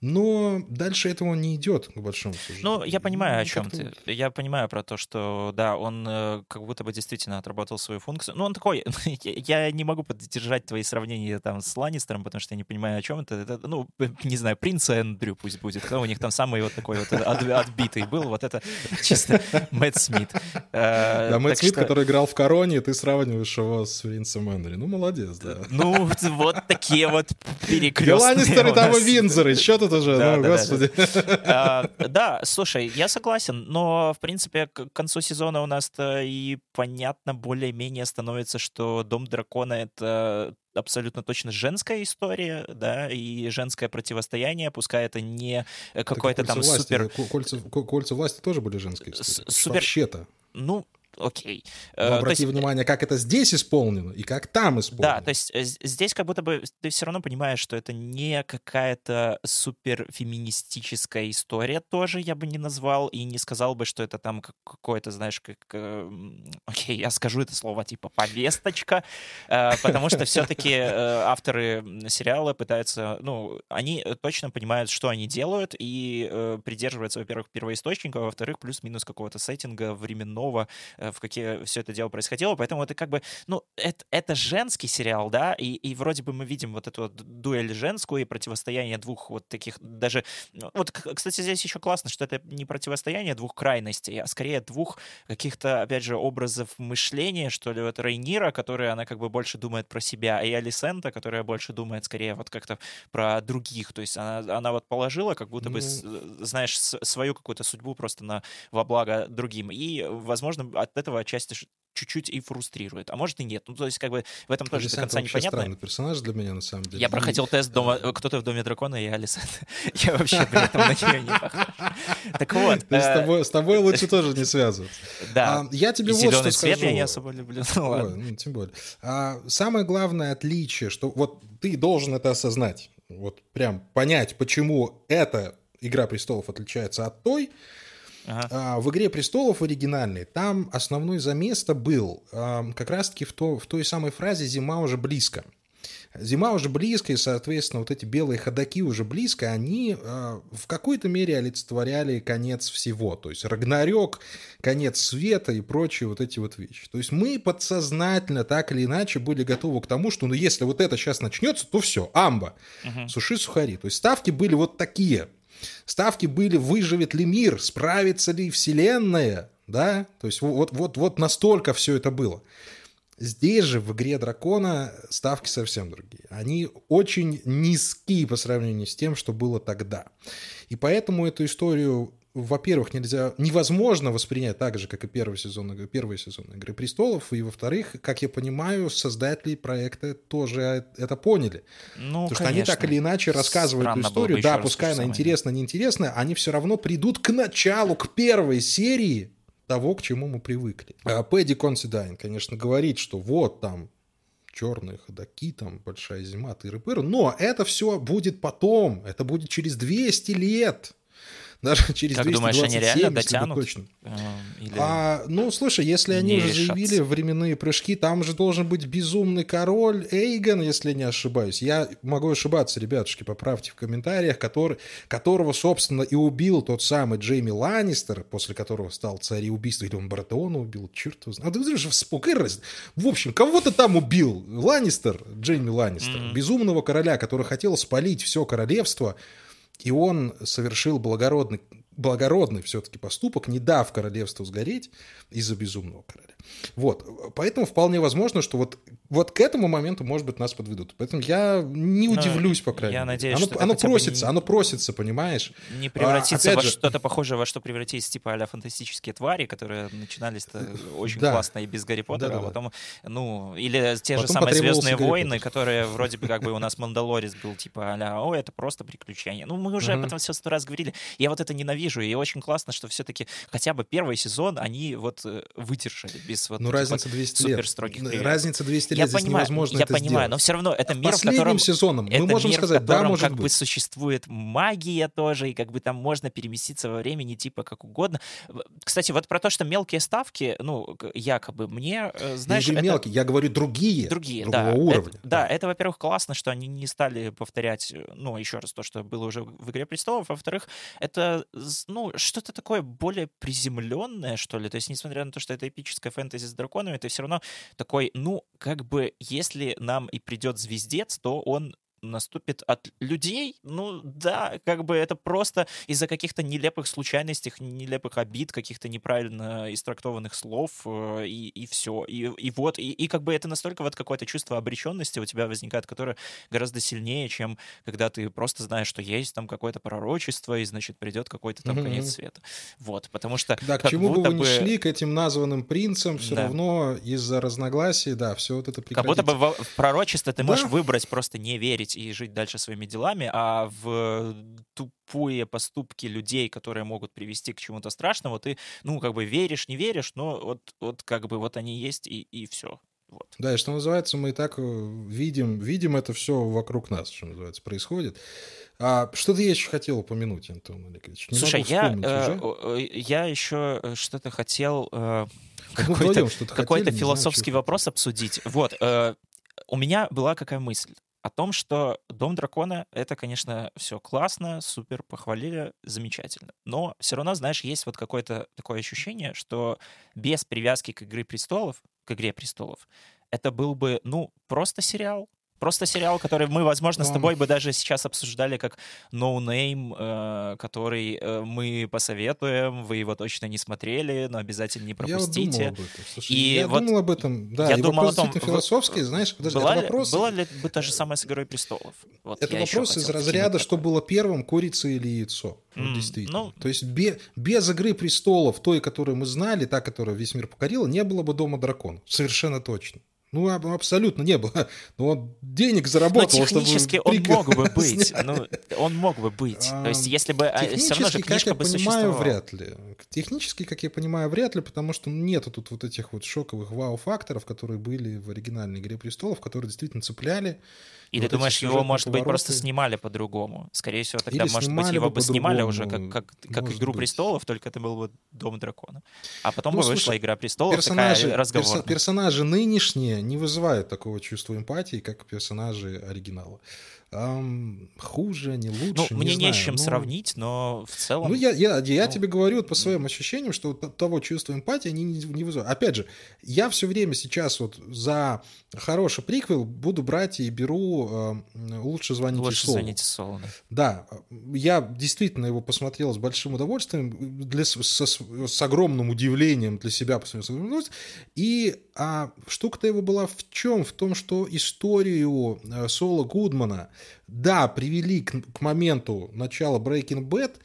но дальше этого не идет, к большому сожалению. Ну, я понимаю, ну, о чем ты. Я понимаю про то, что, да, он э, как будто бы действительно отработал свою функцию. Ну, он такой, я не могу поддержать твои сравнения там с Ланнистером, потому что я не понимаю, о чем это. это ну, не знаю, принц Эндрю пусть будет. Кто у них там самый вот такой вот отбитый был, вот это чисто Мэтт Смит. Э, да, Мэтт Смит, который играл в Короне, ты сравниваешь его с принцем Эндрю. Ну, молодец, да. Ну, вот такие вот перекрестные. Ланнистеры там и Винзоры, что тут уже, да, ну, да, господи. Да, а, да, слушай, я согласен, но, в принципе, к концу сезона у нас и понятно более-менее становится, что Дом Дракона — это абсолютно точно женская история, да, и женское противостояние, пускай это не какой-то там власти, супер... Кольца, кольца власти тоже были женские истории. Супер... Вообще-то. Ну, окей. Но э, обрати есть, внимание, как это здесь исполнено и как там исполнено. Да, то есть э, здесь как будто бы ты все равно понимаешь, что это не какая-то супер феминистическая история тоже, я бы не назвал, и не сказал бы, что это там какое-то, знаешь, как... Э, окей, я скажу это слово типа повесточка, потому что все-таки авторы сериала пытаются, ну, они точно понимают, что они делают, и придерживаются, во-первых, первоисточника, во-вторых, плюс-минус какого-то сеттинга временного, Э, в какие все это дело происходило. Поэтому это как бы, ну, это, это женский сериал, да, и, и вроде бы мы видим вот эту вот дуэль женскую и противостояние двух вот таких даже... Ну, вот, кстати, здесь еще классно, что это не противостояние двух крайностей, а скорее двух каких-то, опять же, образов мышления, что ли, вот Рейнира, которая, она как бы больше думает про себя, и Алисента, которая больше думает скорее вот как-то про других, то есть она, она вот положила как будто бы, ну... знаешь, свою какую-то судьбу просто на, во благо другим, и, возможно, от этого отчасти чуть-чуть и фрустрирует. А может и нет. Ну, то есть, как бы в этом тоже Алисанта до конца непонятно. странный персонаж для меня, на самом деле. Я проходил тест дома «Кто-то в доме дракона» и Алисанта. Я вообще при этом на нее не похож. Так вот. С тобой лучше тоже не связываться. Да. А, я тебе вот что скажу. я не особо люблю. Ну, ну, тем более. А, самое главное отличие, что вот ты должен это осознать. Вот прям понять, почему эта «Игра престолов» отличается от той, Ага. А, в «Игре престолов» оригинальной там основной замес-то был а, как раз-таки в, то, в той самой фразе «зима уже близко». Зима уже близко, и, соответственно, вот эти белые ходаки уже близко, они э, в какой-то мере олицетворяли конец всего. То есть Рагнарёк, конец света и прочие вот эти вот вещи. То есть мы подсознательно так или иначе были готовы к тому, что ну если вот это сейчас начнется, то все, амба, угу. суши сухари. То есть ставки были вот такие – Ставки были, выживет ли мир, справится ли Вселенная, да, то есть вот, вот, вот настолько все это было. Здесь же в игре дракона ставки совсем другие. Они очень низкие по сравнению с тем, что было тогда. И поэтому эту историю во-первых, нельзя, невозможно воспринять так же, как и первый сезон, первый сезон «Игры престолов», и, во-вторых, как я понимаю, создатели проекта тоже это поняли. Ну, Потому конечно. что они так или иначе рассказывают Странно эту историю, да, пускай она интересна, неинтересна, они все равно придут к началу, к первой серии того, к чему мы привыкли. А Пэдди Консидайн, конечно, говорит, что вот там черные ходаки, там большая зима, тыры-пыры, но это все будет потом, это будет через 200 лет. Даже через как 227, думаешь, они реально дотянут? Точно. Эм, или... А, ну, слушай, если они уже заявили временные прыжки, там же должен быть безумный король Эйгон, если не ошибаюсь. Я могу ошибаться, ребятушки, поправьте в комментариях, который, которого, собственно, и убил тот самый Джейми Ланнистер, после которого стал царь убийства, или он Бартеона убил, черт его знает. А ты же вспокойся. В общем, кого-то там убил Ланнистер, Джейми Ланнистер, mm-hmm. безумного короля, который хотел спалить все королевство, и он совершил благородный, благородный все-таки поступок, не дав королевству сгореть из-за безумного короля. Вот, поэтому вполне возможно, что вот, вот к этому моменту, может быть, нас подведут. Поэтому я не ну, удивлюсь, по крайней я мере. Надеюсь, оно, что оно просится, не, оно просится, понимаешь? Не превратится а, во же, что-то похожее, во что превратились типа а фантастические твари, которые начинались очень да. классно и без Гарри Поттера, да, да, а потом, ну, или те потом же самые Звездные войны, которые вроде бы как бы у нас Мандалорис был типа а о, это просто приключение. Ну, мы уже об этом все сто раз говорили. Я вот это ненавижу, и очень классно, что все-таки хотя бы первый сезон они вот э, выдержали без вот ну, разница 200 лет. строгих Разница 200 лет, я здесь понимаю, невозможно Я это понимаю, сделать. но все равно это мир, Последним в котором... сезоном мы можем мир, сказать, в котором да, может как быть. бы существует магия тоже, и как бы там можно переместиться во времени типа как угодно. Кстати, вот про то, что мелкие ставки, ну, якобы мне, э, знаешь... Я это... мелкие, я говорю другие, другие да, уровня. Это, да, это, во-первых, классно, что они не стали повторять, э, ну, еще раз, то, что было уже в «Игре престолов», во-вторых, это, ну, что-то такое более приземленное, что ли, то есть, несмотря на то, что это эпическая фэнтези с драконами, ты все равно такой, ну, как бы, если нам и придет звездец, то он наступит от людей, ну да, как бы это просто из-за каких-то нелепых случайностей, нелепых обид, каких-то неправильно истрактованных слов, э, и, и все. И, и вот, и, и как бы это настолько вот какое-то чувство обреченности у тебя возникает, которое гораздо сильнее, чем когда ты просто знаешь, что есть там какое-то пророчество, и значит придет какой-то там mm-hmm. конец света. Вот, потому что... Да, к чему бы вы ни шли, к этим названным принцам, все да. равно из-за разногласий, да, все вот это прекратится. Как будто бы в, пророчество ты да. можешь выбрать просто не верить жить и жить дальше своими делами, а в тупые поступки людей, которые могут привести к чему-то страшному, ты, ну, как бы веришь, не веришь, но вот, вот как бы вот они есть и, и все. Вот. Да, и что называется, мы и так э, видим, видим это все вокруг нас, что называется, происходит. А что ты еще хотел упомянуть, Антон Олегович? Не Слушай, я, э, я еще э, что-то хотел... Э, какой-то, какой-то философский знаю, вопрос обсудить. Вот, э, у меня была какая мысль о том, что Дом дракона — это, конечно, все классно, супер, похвалили, замечательно. Но все равно, знаешь, есть вот какое-то такое ощущение, что без привязки к «Игре престолов», к «Игре престолов», это был бы, ну, просто сериал, Просто сериал, который мы, возможно, с тобой бы даже сейчас обсуждали как No Name, э, который э, мы посоветуем. Вы его точно не смотрели, но обязательно не пропустите. Я думал об этом. Слушай, и я вот думал об этом. Да, я думал о том, философский, знаешь, подожди, была, это вопрос... Было ли бы то же самое с «Игрой престолов»? Вот это вопрос из разряда, что было первым, курица или яйцо. Mm, вот действительно. Ну... То есть без, без «Игры престолов», той, которую мы знали, та, которая весь мир покорила, не было бы «Дома дракона». Совершенно точно. Ну, абсолютно не было. Но он денег заработал, Но технически чтобы... он мог бы быть. Ну, он мог бы быть. То есть, если бы... А, все равно же как я понимаю, вряд ли. Технически, как я понимаю, вряд ли, потому что нету тут вот этих вот шоковых вау-факторов, которые были в оригинальной «Игре престолов», которые действительно цепляли. Или вот думаешь, его, может быть, просто снимали по-другому? Скорее всего, тогда, Или может быть, его бы снимали уже как, как, как «Игру быть. престолов», только это был бы «Дом дракона». А потом ну, бы слушай, вышла «Игра престолов», персонажи, такая разговорная. Персонажи нынешние не вызывают такого чувства эмпатии, как персонажи оригинала. Эм, хуже, не лучше. Ну, не мне не знаю, с чем но- сравнить, но в целом... Ну, я, я, я ну, тебе говорю вот по своим ощущениям, что того чувства эмпатии они не, не вызывают. Опять же, я все время сейчас вот за хороший приквел буду брать и беру э, «Лучше звоните Лучше Солу». звоните Солу. да. Да, я действительно его посмотрел с большим удовольствием, для, с, с- огромным удивлением для себя посмотрел. И а, штука-то его была в чем? В том, что историю э, Соло Гудмана, да, привели к, к моменту начала Breaking Bad,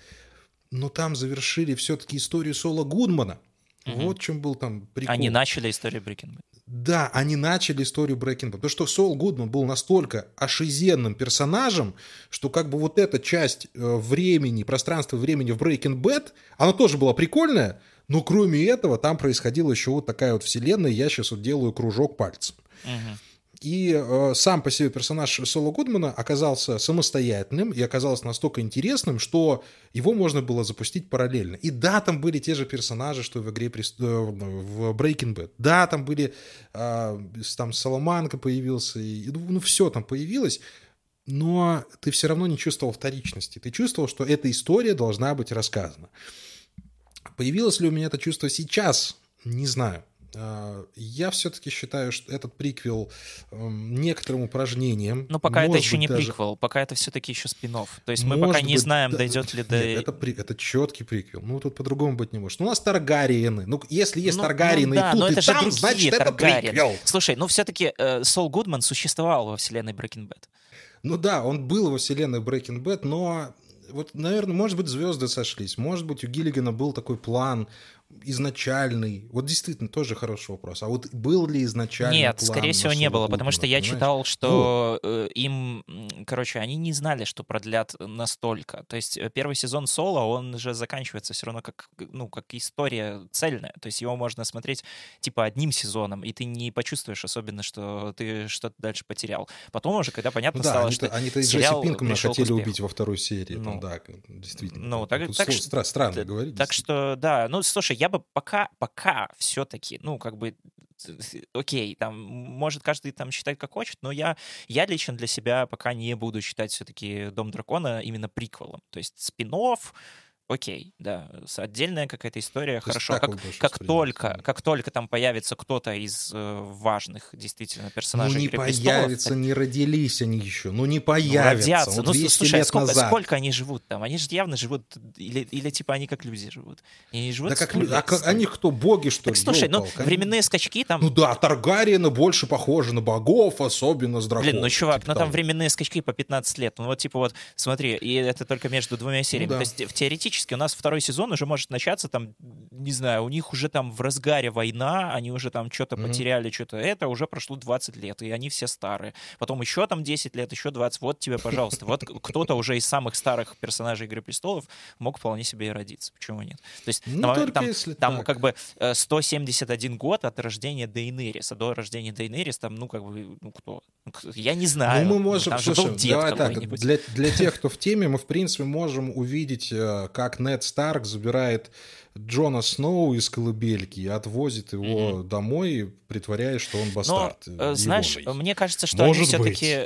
но там завершили все-таки историю Соло Гудмана. Мгм. Вот чем был там прикол. Они начали историю Breaking Bad. Да, они начали историю Breaking Bad. Потому что Сол Гудман был настолько ошизенным персонажем, что как бы вот эта часть э, времени, пространства времени в Breaking Bad, она тоже была прикольная, но кроме этого там происходила еще вот такая вот вселенная, я сейчас вот делаю кружок пальцем. Мгм. И э, сам по себе персонаж Соло Гудмана оказался самостоятельным и оказался настолько интересным, что его можно было запустить параллельно. И да, там были те же персонажи, что в игре Прес- э, в Breaking Bad. Да, там были э, там Соломанка появился, и, ну все там появилось. Но ты все равно не чувствовал вторичности. Ты чувствовал, что эта история должна быть рассказана. Появилось ли у меня это чувство сейчас? Не знаю. А, Я все-таки считаю, что этот приквел эм, некоторым упражнением. Но пока это еще не даже- приквел, пока это все-таки еще спин -офф. То есть мы может пока не быть, знаем, да- дойдет ли Нет, до... Это, при- это четкий приквел. Ну, тут по-другому быть не может. Ну, у нас Таргариены. Ну, если есть Ну, Таргариены ну да, и тут, но и это же там, значит, это Таргариены. приквел. Слушай, ну все-таки Сол Гудман существовал во вселенной Breaking Bad. Ну да, он был во вселенной Breaking Bad, но вот, наверное, может быть, звезды сошлись. Может быть, у Гиллигана был такой план изначальный. Вот действительно, тоже хороший вопрос. А вот был ли изначальный Нет, план скорее всего, не было, потому что я понимаешь? читал, что э, им, короче, они не знали, что продлят настолько. То есть э, первый сезон Соло, он же заканчивается все равно как, ну, как история цельная. То есть его можно смотреть типа одним сезоном, и ты не почувствуешь особенно, что ты что-то дальше потерял. Потом уже, когда понятно Ну да, стало, они-то, что они-то и Джесси сериал Пинкмана хотели убить во второй серии. там, Ну. да, действительно. Ну, так- так стра- странно Т- говорить. Так что, да, ну, слушай, я бы пока, пока все-таки, ну, как бы, окей, там, может каждый там считать как хочет, но я, я лично для себя пока не буду считать все-таки «Дом дракона» именно приквелом. То есть спин окей, да, отдельная какая-то история, То хорошо. Как, как только, как только там появится кто-то из э, важных действительно Ну, персонажей не «Игры престолов», появится, не родились они еще. Ну, не ну, появятся. родятся. Вот Ну, с- 200 слушай, сколько, назад. сколько они живут там? Они же явно живут, или, или типа они как люди живут? Они не живут Да как, сто лю- лет, а как- они кто, боги, что Так ли? слушай, ну они- временные скачки там... Ну да, Таргариены больше похожи на богов, особенно с драконами. Блин, ну чувак, типа ну там того. временные скачки по 15 лет. Ну вот типа вот, смотри, и это только между двумя сериями. Ну да. То есть в- теоретически у нас второй сезон уже может начаться там, не знаю, у них уже там в разгаре война, они уже там что-то Мгм. потеряли, что-то это, уже прошло 20 лет, и они все старые. Потом еще там 10 лет, еще 20. Вот тебе, пожалуйста. Вот кто-то уже из самых старых персонажей «Игры престолов» мог вполне себе и родиться. Почему нет? То есть Ну, там, там- если там так. как бы э, 171 год от рождения Дейнерис, а до рождения Дейнерис там, ну, как бы, ну, кто? Ну, Я не знаю. Ну, мы можем, там слушай, давай так, для, для тех, кто в теме, мы, в принципе, можем увидеть, э, как Нед Старк забирает Джона Сноу из колыбельки и отвозит его домой, притворяясь, что он Но, бастард. э, знаешь, егоный. мне кажется, что Может они все-таки,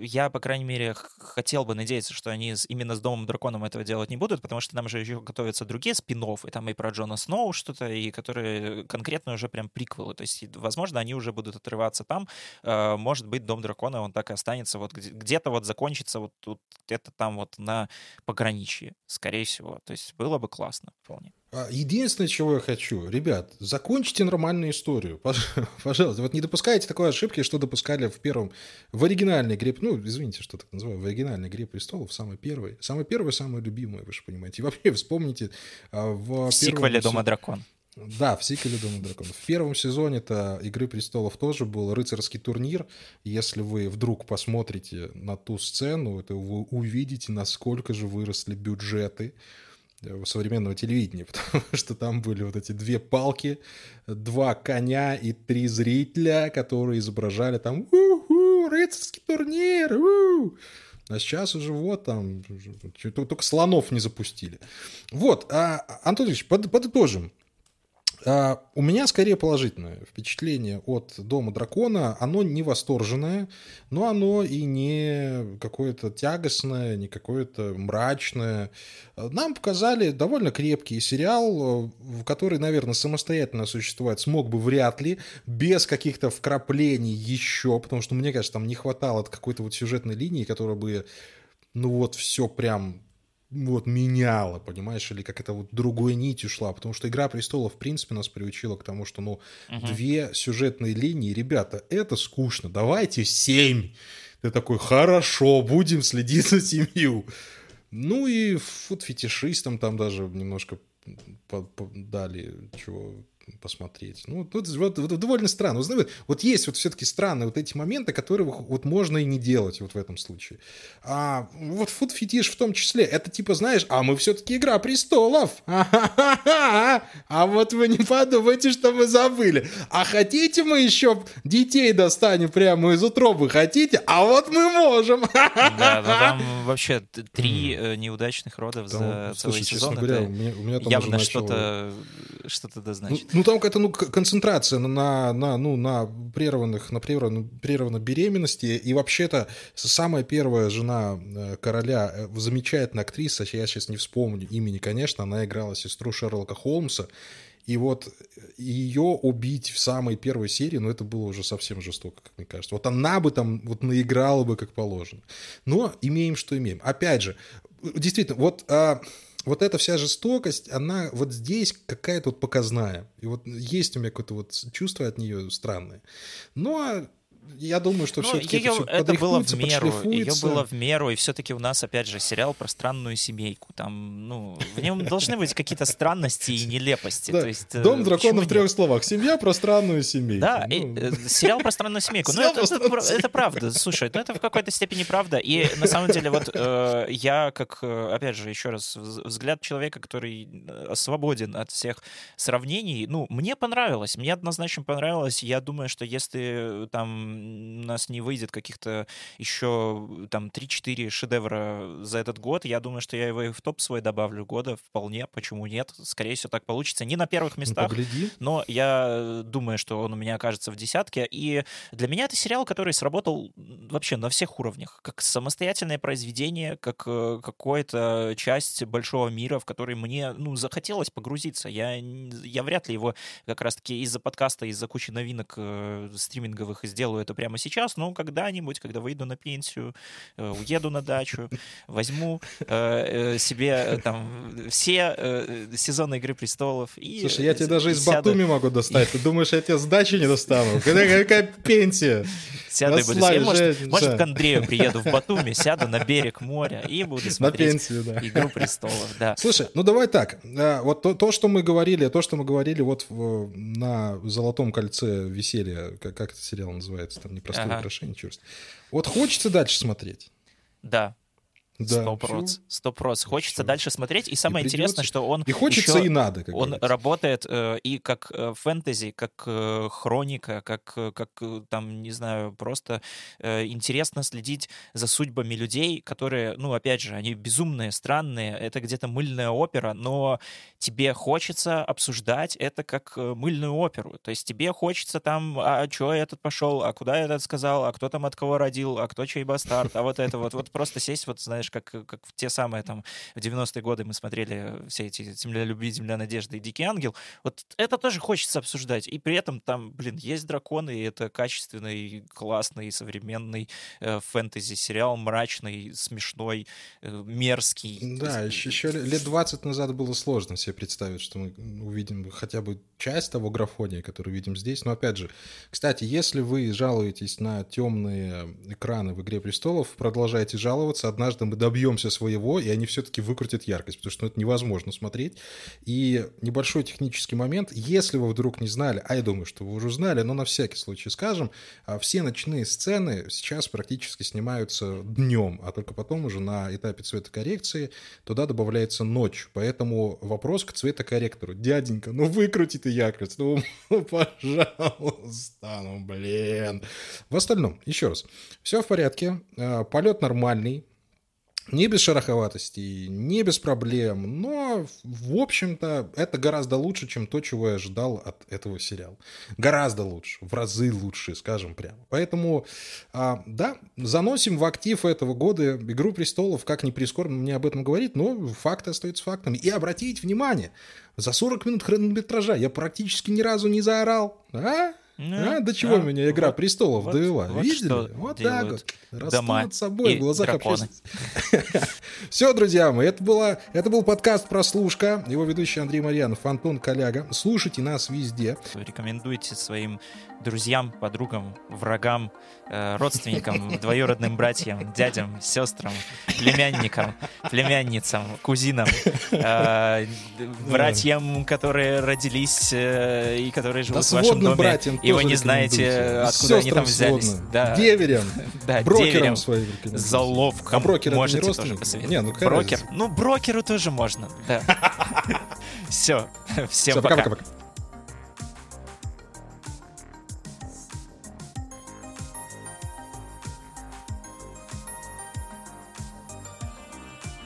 быть. я, по крайней мере, хотел бы надеяться, что они именно с Домом Драконом этого делать не будут, потому что там же еще готовятся другие спин и там и про Джона Сноу что-то, и которые конкретно уже прям приквелы. То есть, возможно, они уже будут отрываться там. Э, Может быть, Дом Дракона, он так и останется, вот где- где-то вот закончится вот тут, где-то там вот на пограничье, скорее всего. То есть было бы классно вполне. А, Единственное, чего я хочу, ребят, закончите нормальную историю, пож- пожалуйста. Вот не допускайте такой ошибки, что допускали в первом, в оригинальной игре, ну, извините, что так называю, в оригинальной игре престолов, самой первой, самой первой, самой любимой, вы же понимаете. И вообще вспомните а, в, В сиквеле Дома Дракон. Да, в сиквеле Дома Драконов. В первом сезоне-то «Игры престолов» тоже был рыцарский турнир. Если вы вдруг посмотрите на ту сцену, то вы увидите, насколько же выросли бюджеты современного телевидения, потому что там были вот эти две палки, два коня и три зрителя, которые изображали там «У-ху, рыцарский турнир! у!» А сейчас уже вот там, только слонов не запустили. Вот, а, Антон Ильич, под- подытожим. А, у меня скорее положительное впечатление от Дома Дракона. Оно не восторженное, но оно и не какое-то тягостное, не какое-то мрачное. Нам показали довольно крепкий сериал, в который, наверное, самостоятельно существовать смог бы вряд ли, без каких-то вкраплений еще, потому что, мне кажется, там не хватало какой-то вот сюжетной линии, которая бы, ну вот, все прям вот меняла, понимаешь, или как это вот другой нитью шла, потому что «Игра престолов» в принципе нас приучила к тому, что, ну, угу. две сюжетные линии, ребята, это скучно, давайте семь. Ты такой, хорошо, будем следить за семью. Ну и вот фетишистам там даже немножко дали чего посмотреть. Ну, тут вот, вот, довольно странно. Вот, вот есть вот все-таки странные вот эти моменты, которые вот можно и не делать вот в этом случае. А вот фуд фетиш в том числе, это типа, знаешь, а мы все-таки Игра Престолов. А вот вы не подумайте, что мы забыли. А хотите мы еще детей достанем прямо из утробы? Хотите? А вот мы можем. Да, но там вообще три э, неудачных родов за целый сезон. Говоря, у меня, у меня явно что-то что-то да значит. Ну, ну, там какая-то ну, концентрация на, на, ну, на прерванных, на прерванной, прерванной беременности. И вообще-то самая первая жена э, короля, э, замечательная актриса, я сейчас не вспомню имени, конечно, она играла сестру Шерлока Холмса. И вот ее убить в самой первой серии, ну, это было уже совсем жестоко, как мне кажется. Вот она бы там вот наиграла бы как положено. Но имеем, что имеем. Опять же, действительно, вот... А, вот эта вся жестокость, она вот здесь какая-то вот показная. И вот есть у меня какое-то вот чувство от нее странное. Но я думаю, что все-таки ее, это, это было в меру, ее было в меру, и все-таки у нас, опять же, сериал про странную семейку. Там, ну, в нем должны быть какие-то странности и нелепости. Да. То есть, э, Дом дракона в трех словах. Семья про странную семейку. Да, ну... и, э, сериал про странную семейку. Ну, это, это, это правда. Слушай, ну это в какой-то степени правда. И на самом деле, вот э, я, как, э, опять же, еще раз, взгляд человека, который э, свободен от всех сравнений, ну, мне понравилось. Мне однозначно понравилось. Я думаю, что если там у нас не выйдет каких-то еще там 3-4 шедевра за этот год, я думаю, что я его и в топ свой добавлю года вполне. Почему нет? Скорее всего, так получится. Не на первых ну, местах, ну, но я думаю, что он у меня окажется в десятке. И для меня это сериал, который сработал вообще на всех уровнях. Как самостоятельное произведение, как э, какая-то часть большого мира, в который мне ну, захотелось погрузиться. Я, я вряд ли его как раз-таки из-за подкаста, из-за кучи новинок э, стриминговых сделаю это прямо сейчас, но когда-нибудь, когда выйду на пенсию, э, уеду на дачу, возьму э, э, себе там все сезоны «Игры престолов». И Слушай, я тебе даже из. Батуми могу достать. Ты думаешь, я тебе с дачи не достану? Какая, пенсия? Сяду и буду смотреть. Может, к Андрею приеду в Батуми, сяду на берег моря и буду смотреть. «Игру престолов». Да. Слушай, ну давай так. Вот то, то, что мы говорили, то, что мы говорили вот на «Золотом кольце веселья», как, как это сериал называется? Там непростое ага. украшение, черт. Вот хочется дальше смотреть. Да, Сто проц. Сто проц. Хочется дальше смотреть. И самое и интересное, что он... И хочется, еще, и надо. он говорится. работает э, и как э, фэнтези, как э, хроника, как, э, как э, там, не знаю, просто э, интересно следить за судьбами людей, которые, ну, опять же, они безумные, странные. Это где-то мыльная опера, но тебе хочется обсуждать это как э, мыльную оперу. То есть тебе хочется там, а что этот пошел, а куда этот сказал, а кто там от кого родил, а кто чей бастард, а вот это вот. Вот просто сесть, вот знаешь, знаешь, как, как в те самые там в 90-е годы мы смотрели все эти «Земля любви», «Земля надежды» и «Дикий ангел». Вот это тоже хочется обсуждать. И при этом там, блин, есть драконы, и это качественный, классный, современный э, фэнтези-сериал, мрачный, смешной, э, мерзкий. Да, еще, еще лет 20 назад было сложно себе представить, что мы увидим хотя бы часть того графония, который видим здесь. Но опять же, кстати, если вы жалуетесь на темные экраны в «Игре престолов», продолжайте жаловаться. Однажды мы добьемся своего, и они все-таки выкрутят яркость, потому что ну, это невозможно смотреть. И небольшой технический момент, если вы вдруг не знали, а я думаю, что вы уже знали, но на всякий случай скажем, а, все ночные сцены сейчас практически снимаются днем, а только потом уже на этапе цветокоррекции туда добавляется ночь. Поэтому вопрос к цветокорректору. Дяденька, ну выкрути ты яркость, ну, ну пожалуйста, ну блин. В остальном, еще раз, все в порядке, а, полет нормальный, не без шероховатостей, не без проблем, но, в общем-то, это гораздо лучше, чем то, чего я ожидал от этого сериала. Гораздо лучше, в разы лучше, скажем прямо. Поэтому, а, да, заносим в актив этого года «Игру престолов», как ни прискорбно мне об этом говорит, но факты остаются фактами. И обратите внимание, за 40 минут хронометража я практически ни разу не заорал. А? Ну, а, до чего да, меня «Игра вот, престолов» вот, довела? Вот Видели? Вот так вот. Расту дома над собой в глазах общественности. Все, друзья мои, это, была, это был подкаст «Прослушка». Его ведущий Андрей Марьянов, Антон Коляга. Слушайте нас везде. Рекомендуйте своим друзьям, подругам, врагам, родственникам, двоюродным братьям, дядям, сестрам, племянникам, племянницам, кузинам, э, братьям, которые родились э, и которые живут в вашем доме, и вы не знаете, откуда они там взялись. Да. Деверям, да, брокерам своим заловкам. А брокер можете не тоже посоветовать. Не, ну, брокер. Ну, брокеру тоже можно, да. Все, всем пока.